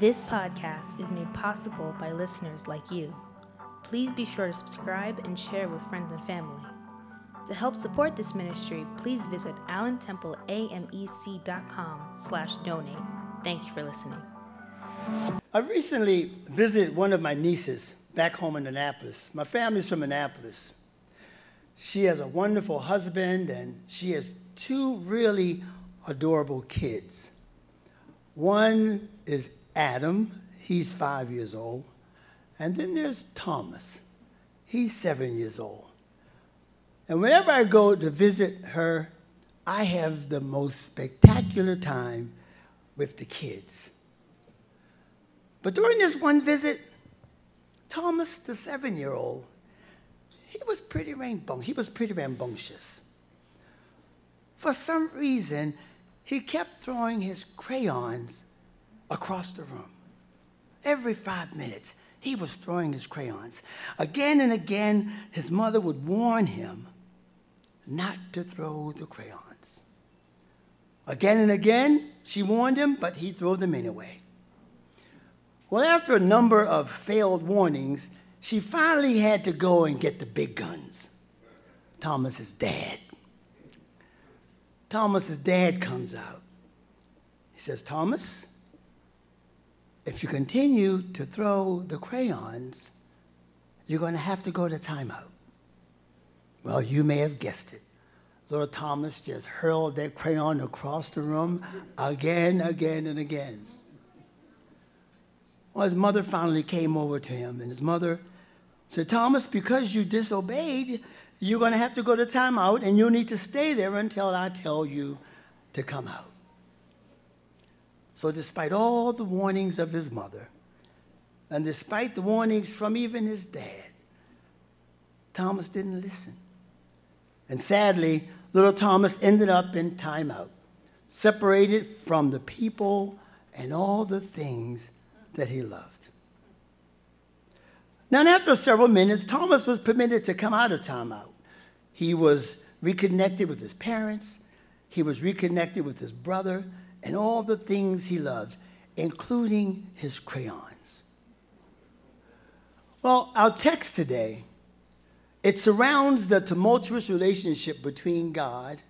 This podcast is made possible by listeners like you. Please be sure to subscribe and share with friends and family. To help support this ministry, please visit allentempleamec.com slash donate. Thank you for listening. I recently visited one of my nieces back home in Annapolis. My family's from Annapolis. She has a wonderful husband and she has two really adorable kids. One is Adam, he's five years old. And then there's Thomas, he's seven years old. And whenever I go to visit her, I have the most spectacular time with the kids. But during this one visit, Thomas, the seven year old, he was pretty rambunctious. He was pretty rambunctious. For some reason, he kept throwing his crayons across the room. Every five minutes, he was throwing his crayons. Again and again, his mother would warn him not to throw the crayons. Again and again, she warned him, but he'd throw them anyway. Well, after a number of failed warnings, she finally had to go and get the big guns. Thomas's dad. Thomas's dad comes out. He says, Thomas, if you continue to throw the crayons, you're going to have to go to timeout. Well, you may have guessed it. Little Thomas just hurled that crayon across the room again, again, and again. Well, his mother finally came over to him, and his mother said, Thomas, because you disobeyed, you're going to have to go to timeout, and you'll need to stay there until I tell you to come out. So, despite all the warnings of his mother, and despite the warnings from even his dad, Thomas didn't listen. And sadly, little Thomas ended up in timeout, separated from the people and all the things that he loved. Now, after several minutes, Thomas was permitted to come out of timeout. He was reconnected with his parents, he was reconnected with his brother, and all the things he loved, including his crayons. Well, our text today, it surrounds the tumultuous relationship between God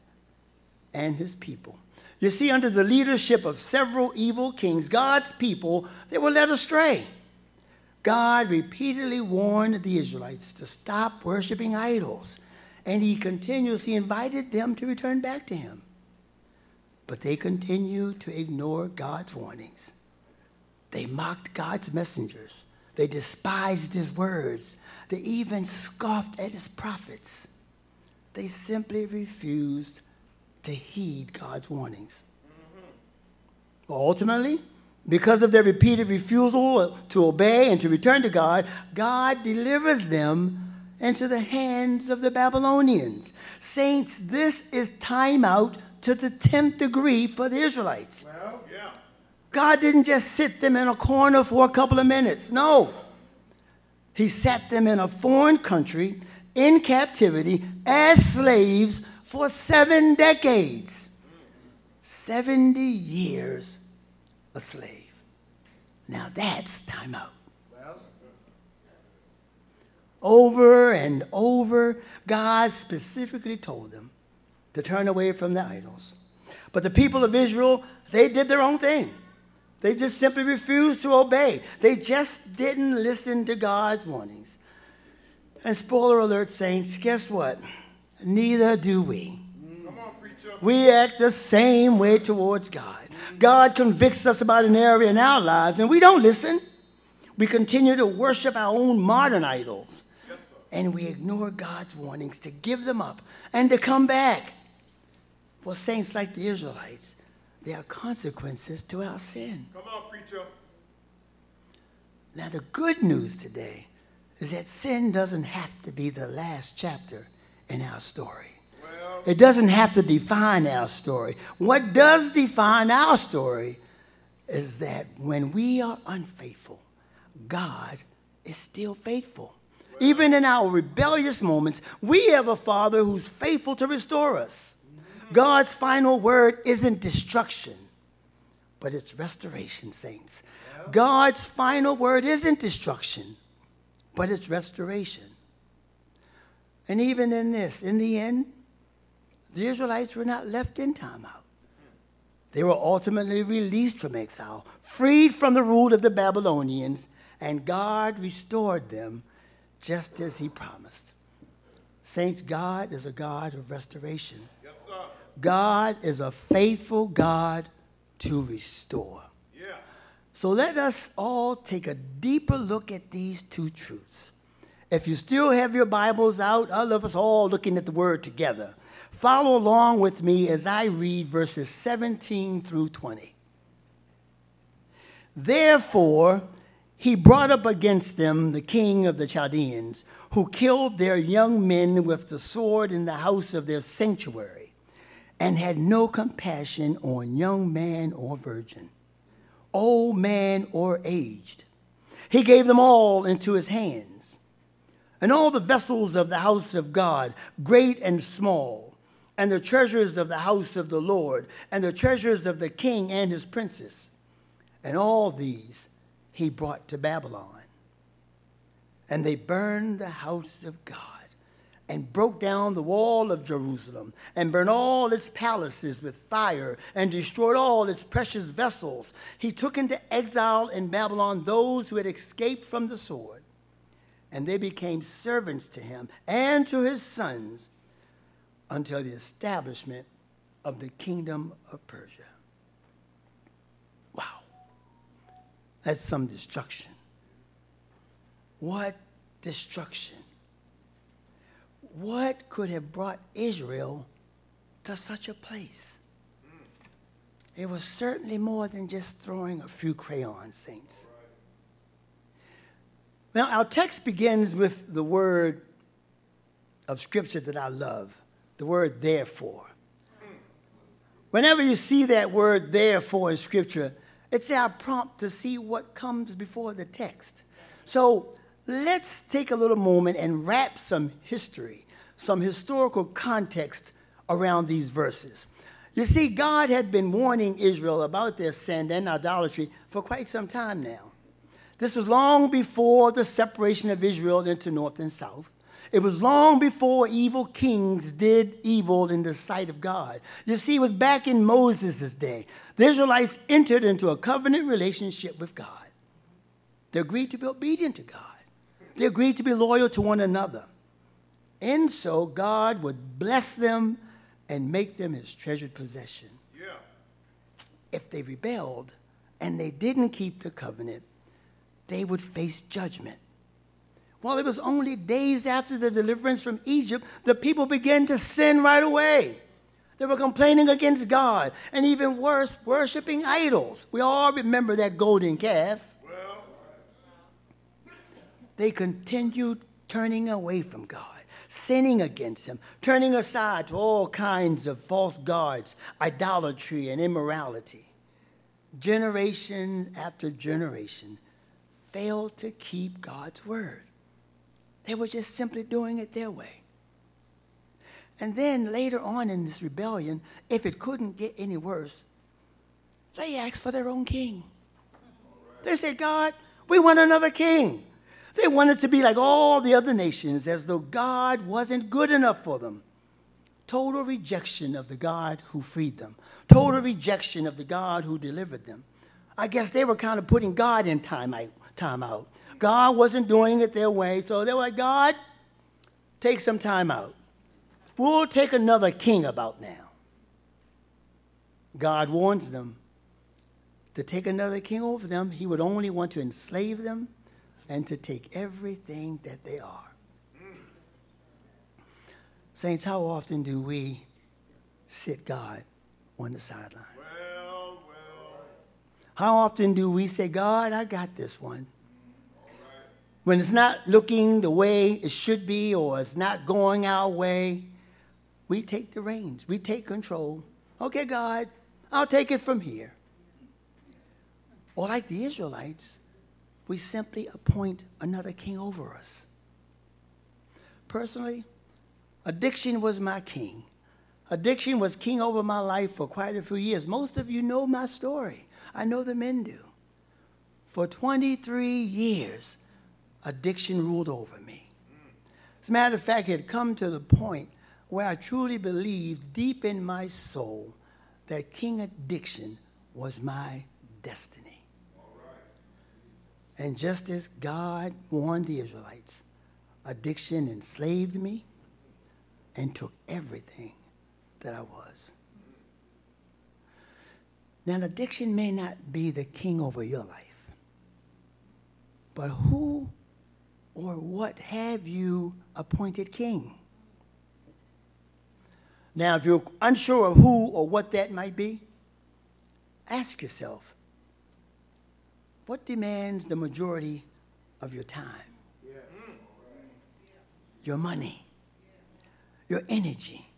and his people. You see, under the leadership of several evil kings, God's people, they were led astray. God repeatedly warned the Israelites to stop worshiping idols, and he continuously invited them to return back to him. But they continued to ignore God's warnings. They mocked God's messengers. They despised his words. They even scoffed at his prophets. They simply refused to heed God's warnings. Well, ultimately, because of their repeated refusal to obey and to return to God, God delivers them into the hands of the Babylonians. Saints, this is timeout to the 10th degree for the Israelites. Well, yeah. God didn't just sit them in a corner for a couple of minutes. No. He sat them in a foreign country in captivity as slaves for seven decades. 70 years a slave. Now that's time out. Over and over, God specifically told them to turn away from the idols. But the people of Israel, they did their own thing. They just simply refused to obey. They just didn't listen to God's warnings. And spoiler alert, saints, guess what? Neither do we. We act the same way towards God. God convicts us about an area in our lives, and we don't listen. We continue to worship our own modern idols, and we ignore God's warnings to give them up and to come back. For saints like the Israelites, there are consequences to our sin. Come on, preacher. Now, the good news today is that sin doesn't have to be the last chapter in our story. Well, it doesn't have to define our story. What does define our story is that when we are unfaithful, God is still faithful. Well, Even in our rebellious moments, we have a Father who's faithful to restore us. God's final word isn't destruction, but it's restoration, saints. God's final word isn't destruction, but it's restoration. And even in this, in the end, the Israelites were not left in timeout. They were ultimately released from exile, freed from the rule of the Babylonians, and God restored them just as He promised. Saints, God is a God of restoration. God is a faithful God to restore. Yeah. So let us all take a deeper look at these two truths. If you still have your Bibles out, I love us all looking at the Word together. Follow along with me as I read verses 17 through 20. Therefore, he brought up against them the king of the Chaldeans, who killed their young men with the sword in the house of their sanctuary, and had no compassion on young man or virgin, old man or aged. He gave them all into his hands. And all the vessels of the house of God, great and small, and the treasures of the house of the Lord, and the treasures of the king and his princes. And all these he brought to Babylon. And they burned the house of God, and broke down the wall of Jerusalem, and burned all its palaces with fire, and destroyed all its precious vessels. He took into exile in Babylon those who had escaped from the sword, and they became servants to him and to his sons until the establishment of the kingdom of Persia. Wow. That's some destruction. What destruction? What could have brought Israel to such a place? It was certainly more than just throwing a few crayons, saints. Now, our text begins with the word of scripture that I love the word therefore. Whenever you see that word therefore in Scripture, it's our prompt to see what comes before the text. So let's take a little moment and wrap some history, some historical context around these verses. You see, God had been warning Israel about their sin and idolatry for quite some time now. This was long before the separation of Israel into north and south. It was long before evil kings did evil in the sight of God. You see, it was back in Moses' day. The Israelites entered into a covenant relationship with God. They agreed to be obedient to God, they agreed to be loyal to one another. And so God would bless them and make them his treasured possession. Yeah. If they rebelled and they didn't keep the covenant, they would face judgment. Well, it was only days after the deliverance from Egypt the people began to sin right away. They were complaining against God, and even worse, worshiping idols. We all remember that golden calf. Well. They continued turning away from God, sinning against Him, turning aside to all kinds of false gods, idolatry, and immorality. Generation after generation failed to keep God's word. They were just simply doing it their way. And then later on in this rebellion, if it couldn't get any worse, they asked for their own king. They said, God, we want another king. They wanted to be like all the other nations, as though God wasn't good enough for them. Total rejection of the God who freed them, total rejection of the God who delivered them. I guess they were kind of putting God in time out. Time out. God wasn't doing it their way. So they were like, God, take some time out. We'll take another king about now. God warns them to take another king over them. He would only want to enslave them and to take everything that they are. Saints, how often do we sit God on the sideline? Well, well. How often do we say, God, I got this one? when it's not looking the way it should be or it's not going our way, we take the reins, we take control. Okay, God, I'll take it from here. Or like the Israelites, we simply appoint another king over us. Personally, addiction was my king. Addiction was king over my life for quite a few years. Most of you know my story. I know the men do. For 23 years, addiction ruled over me. As a matter of fact, it had come to the point where I truly believed deep in my soul that King Addiction was my destiny. And just as God warned the Israelites, addiction enslaved me and took everything that I was. Now, addiction may not be the king over your life, but who or what have you appointed king? Now, if you're unsure of who or what that might be, ask yourself what demands the majority of your time? Your money, your energy.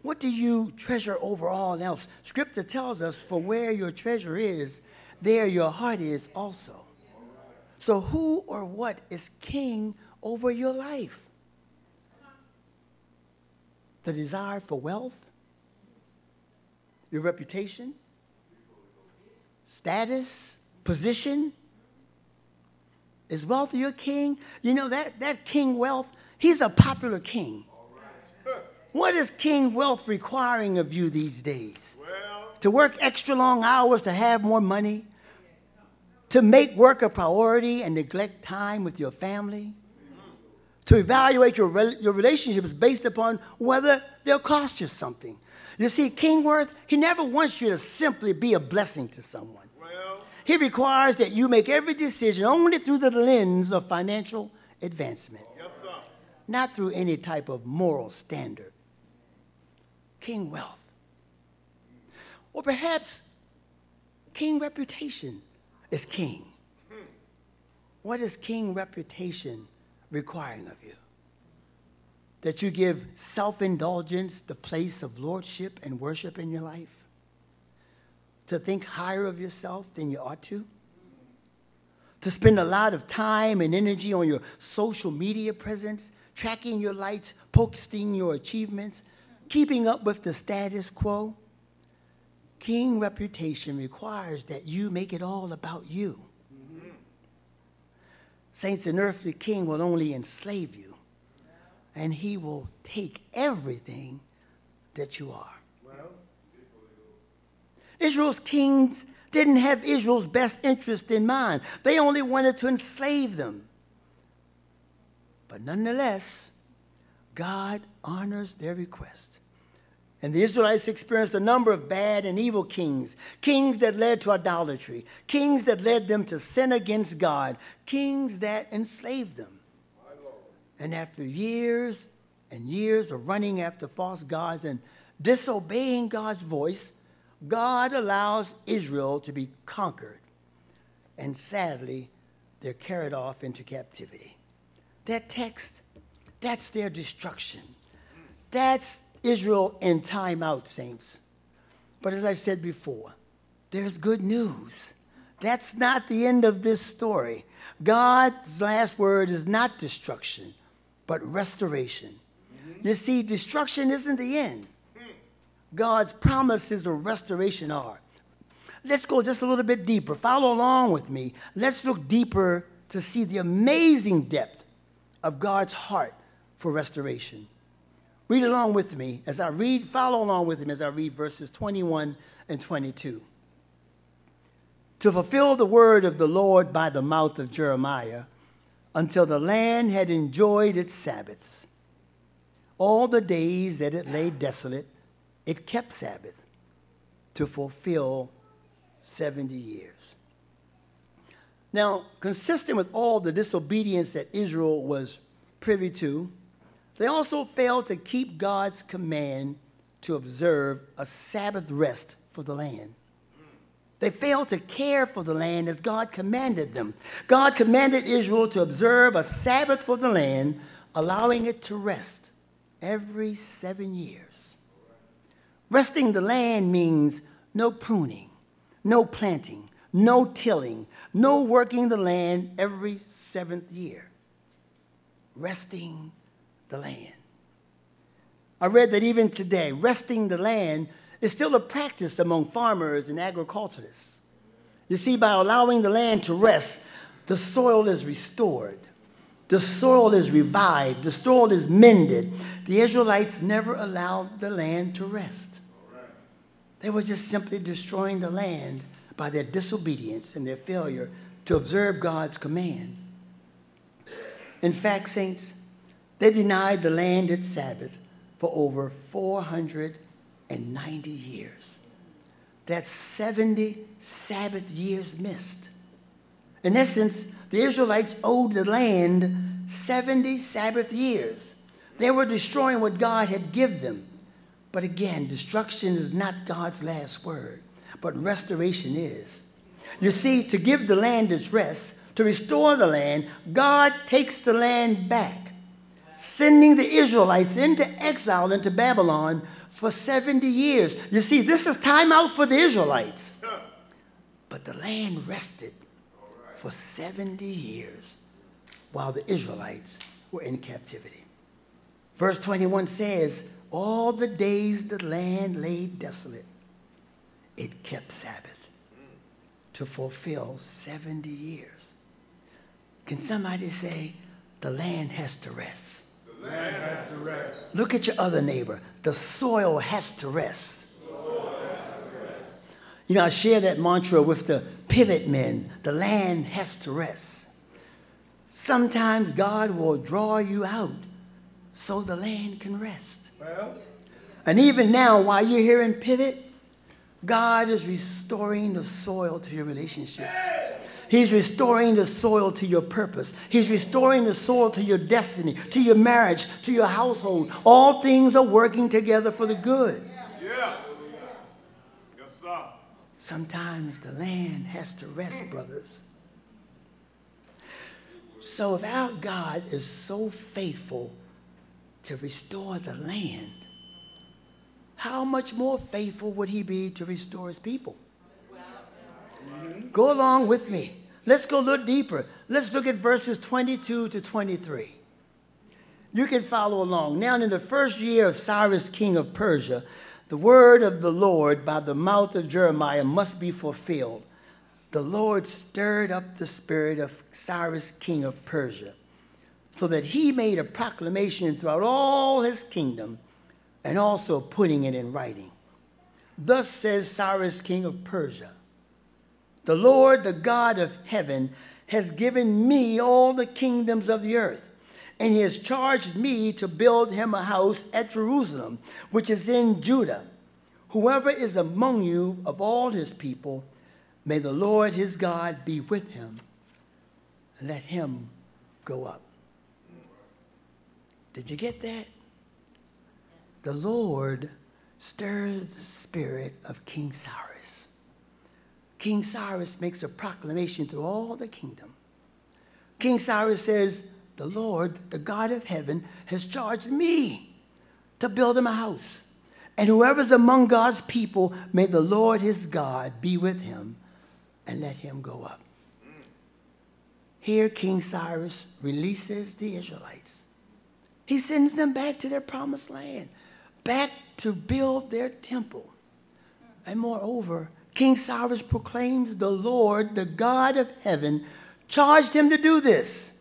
What do you treasure over all else? Scripture tells us, for where your treasure is, there your heart is also. So, who or what is king over your life? The desire for wealth? Your reputation? Status? Position? Is wealth your king? You know, that, that king wealth, he's a popular king. What is king wealth requiring of you these days? Well, to work extra long hours to have more money? To make work a priority and neglect time with your family? To evaluate your, re- your relationships based upon whether they'll cost you something. You see, King Worth, he never wants you to simply be a blessing to someone. He requires that you make every decision only through the lens of financial advancement, yes, not through any type of moral standard king wealth. Or perhaps king reputation is king. What is king reputation requiring of you? That you give self indulgence the place of lordship and worship in your life? To think higher of yourself than you ought to? To spend a lot of time and energy on your social media presence, tracking your likes, posting your achievements, keeping up with the status quo. King reputation requires that you make it all about you. Saints, an earthly king will only enslave you, and he will take everything that you are. Israel's kings didn't have Israel's best interest in mind, they only wanted to enslave them. But nonetheless, God honors their request. And the Israelites experienced a number of bad and evil kings, kings that led to idolatry, kings that led them to sin against God, kings that enslaved them. And after years and years of running after false gods and disobeying God's voice, God allows Israel to be conquered. And sadly, they're carried off into captivity. That text that's their destruction. That's Israel in timeout, saints. But as I said before, there's good news. That's not the end of this story. God's last word is not destruction, but restoration. Mm-hmm. You see, destruction isn't the end. God's promises of restoration are. Let's go just a little bit deeper. Follow along with me. Let's look deeper to see the amazing depth of God's heart for restoration. Read along with me as I read, follow along with me as I read verses 21 and 22. To fulfill the word of the Lord by the mouth of Jeremiah, until the land had enjoyed its Sabbaths. All the days that it lay desolate, it kept Sabbath to fulfill 70 years. Now, consistent with all the disobedience that Israel was privy to, they also failed to keep God's command to observe a Sabbath rest for the land. They failed to care for the land as God commanded them. God commanded Israel to observe a Sabbath for the land, allowing it to rest every seven years. Resting the land means no pruning, no planting, no tilling, no working the land every seventh year. Resting the land. I read that even today, resting the land is still a practice among farmers and agriculturists. You see, by allowing the land to rest, the soil is restored. The soil is revived. The soil is mended. The Israelites never allowed the land to rest. They were just simply destroying the land by their disobedience and their failure to observe God's command. In fact, saints, they denied the land its Sabbath for over 490 years. That's 70 Sabbath years missed. In essence, the Israelites owed the land 70 Sabbath years. They were destroying what God had given them. But again, destruction is not God's last word, but restoration is. You see, to give the land its rest, to restore the land, God takes the land back, sending the Israelites into exile into Babylon for 70 years. You see, this is time out for the Israelites. But the land rested for 70 years while the Israelites were in captivity. Verse 21 says, All the days the land lay desolate, it kept Sabbath to fulfill 70 years. Can somebody say, The land has to rest? The land has to rest. Look at your other neighbor. The soil has to rest. You know, I share that mantra with the pivot men the land has to rest. Sometimes God will draw you out so the land can rest. Well, And even now, while you're here in pivot, God is restoring the soil to your relationships. He's restoring the soil to your purpose. He's restoring the soil to your destiny, to your marriage, to your household. All things are working together for the good. yeah. Yes, sir. Sometimes the land has to rest, brothers. So if our God is so faithful to restore the land, how much more faithful would he be to restore his people? Go along with me. Let's go a little deeper. Let's look at verses 22 to 23. You can follow along. Now, in the first year of Cyrus, king of Persia, the word of the Lord by the mouth of Jeremiah must be fulfilled. The Lord stirred up the spirit of Cyrus, king of Persia, so that he made a proclamation throughout all his kingdom and also putting it in writing. Thus says Cyrus, king of Persia The Lord, the God of heaven, has given me all the kingdoms of the earth, and he has charged me to build him a house at Jerusalem, which is in Judah. Whoever is among you of all his people, may the Lord his God be with him, let him go up. Did you get that? The Lord stirs the spirit of King Cyrus. King Cyrus makes a proclamation through all the kingdom. King Cyrus says, The Lord, the God of heaven, has charged me to build him a house. And whoever's among God's people, may the Lord his God be with him and let him go up. Here, King Cyrus releases the Israelites. He sends them back to their promised land, back to build their temple. And moreover, King Cyrus proclaims the Lord, the God of heaven, charged him to do this.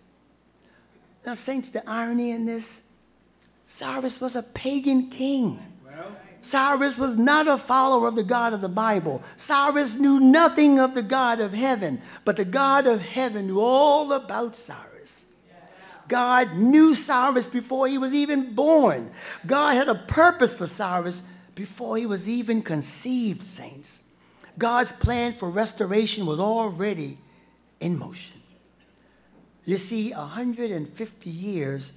Now, saints, the irony in this Cyrus was a pagan king. Well, Cyrus was not a follower of the God of the Bible. Cyrus knew nothing of the God of heaven, but the God of heaven knew all about Cyrus. God knew Cyrus before he was even born. God had a purpose for Cyrus before he was even conceived, saints. God's plan for restoration was already in motion. You see, 150 years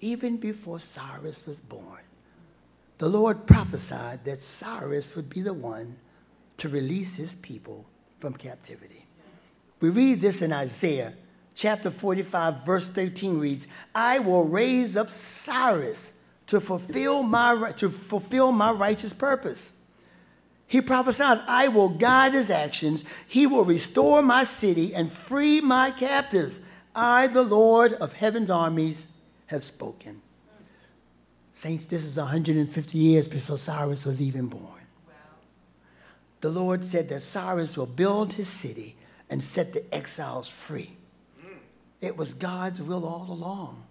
even before Cyrus was born, the Lord prophesied that Cyrus would be the one to release his people from captivity. We read this in Isaiah chapter 45, verse 13 reads, I will raise up Cyrus to fulfill my, to fulfill my righteous purpose. He prophesies, I will guide his actions. He will restore my city and free my captives. I, the Lord of heaven's armies, have spoken. Saints, this is 150 years before Cyrus was even born. the Lord said that Cyrus will build his city and set the exiles free. It was God's will all along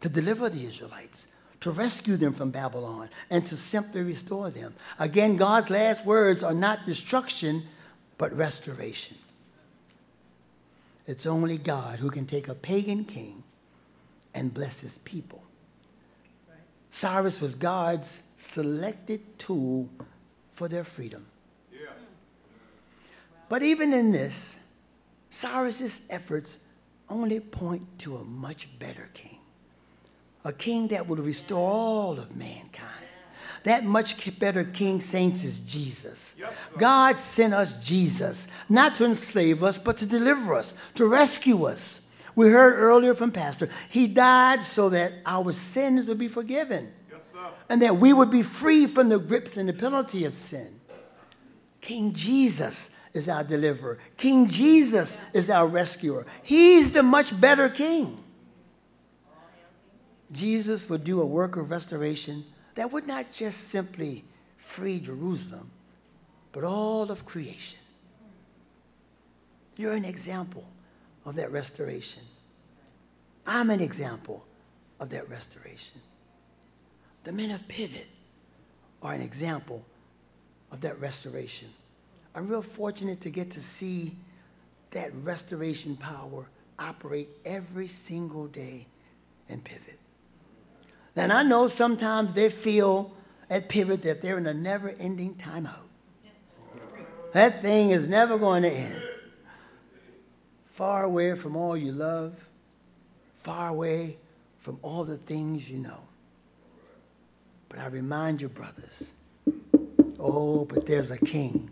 to deliver the Israelites, to rescue them from Babylon, and to simply restore them. Again, God's last words are not destruction, but restoration. It's only God who can take a pagan king and bless his people. Cyrus was God's selected tool for their freedom. Yeah. But even in this, Cyrus's efforts only point to a much better king, a king that would restore all of mankind. That much better king, saints, is Jesus. God sent us Jesus, not to enslave us, but to deliver us, to rescue us. We heard earlier from Pastor, he died so that our sins would be forgiven yes, and that we would be free from the grips and the penalty of sin. King Jesus is our deliverer. King Jesus is our rescuer. He's the much better king. Jesus would do a work of restoration that would not just simply free Jerusalem, but all of creation. You're an example of that restoration. I'm an example of that restoration. The men of Pivot are an example of that restoration. I'm real fortunate to get to see that restoration power operate every single day and Pivot. And I know sometimes they feel at Pivot that they're in a never ending timeout. That thing is never going to end. Far away from all you love, far away from all the things you know. But I remind you, brothers, oh, but there's a king.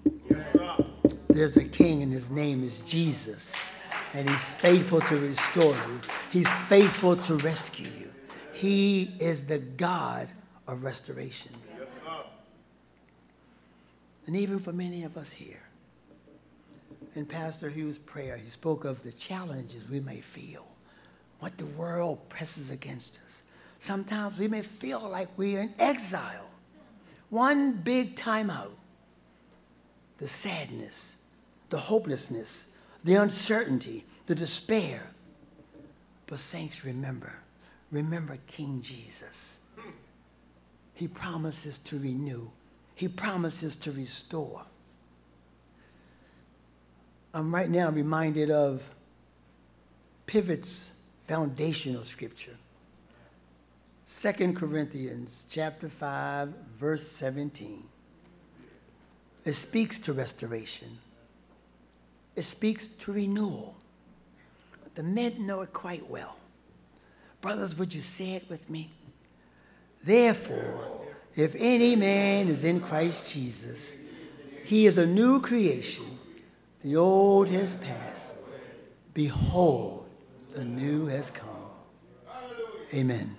There's a king, and his name is Jesus. And he's faithful to restore you, he's faithful to rescue you. He is the God of restoration. And even for many of us here, in Pastor Hughes' prayer, he spoke of the challenges we may feel, what the world presses against us. Sometimes we may feel like we're in exile. One big timeout. The sadness, the hopelessness, the uncertainty, the despair. But, saints, remember Remember King Jesus. He promises to renew, He promises to restore. I'm right now reminded of Pivot's foundational scripture. 2 Corinthians chapter 5 verse 17. It speaks to restoration. It speaks to renewal. The men know it quite well. Brothers, would you say it with me? Therefore, if any man is in Christ Jesus, he is a new creation. The old has passed. Behold, the new has come. Amen.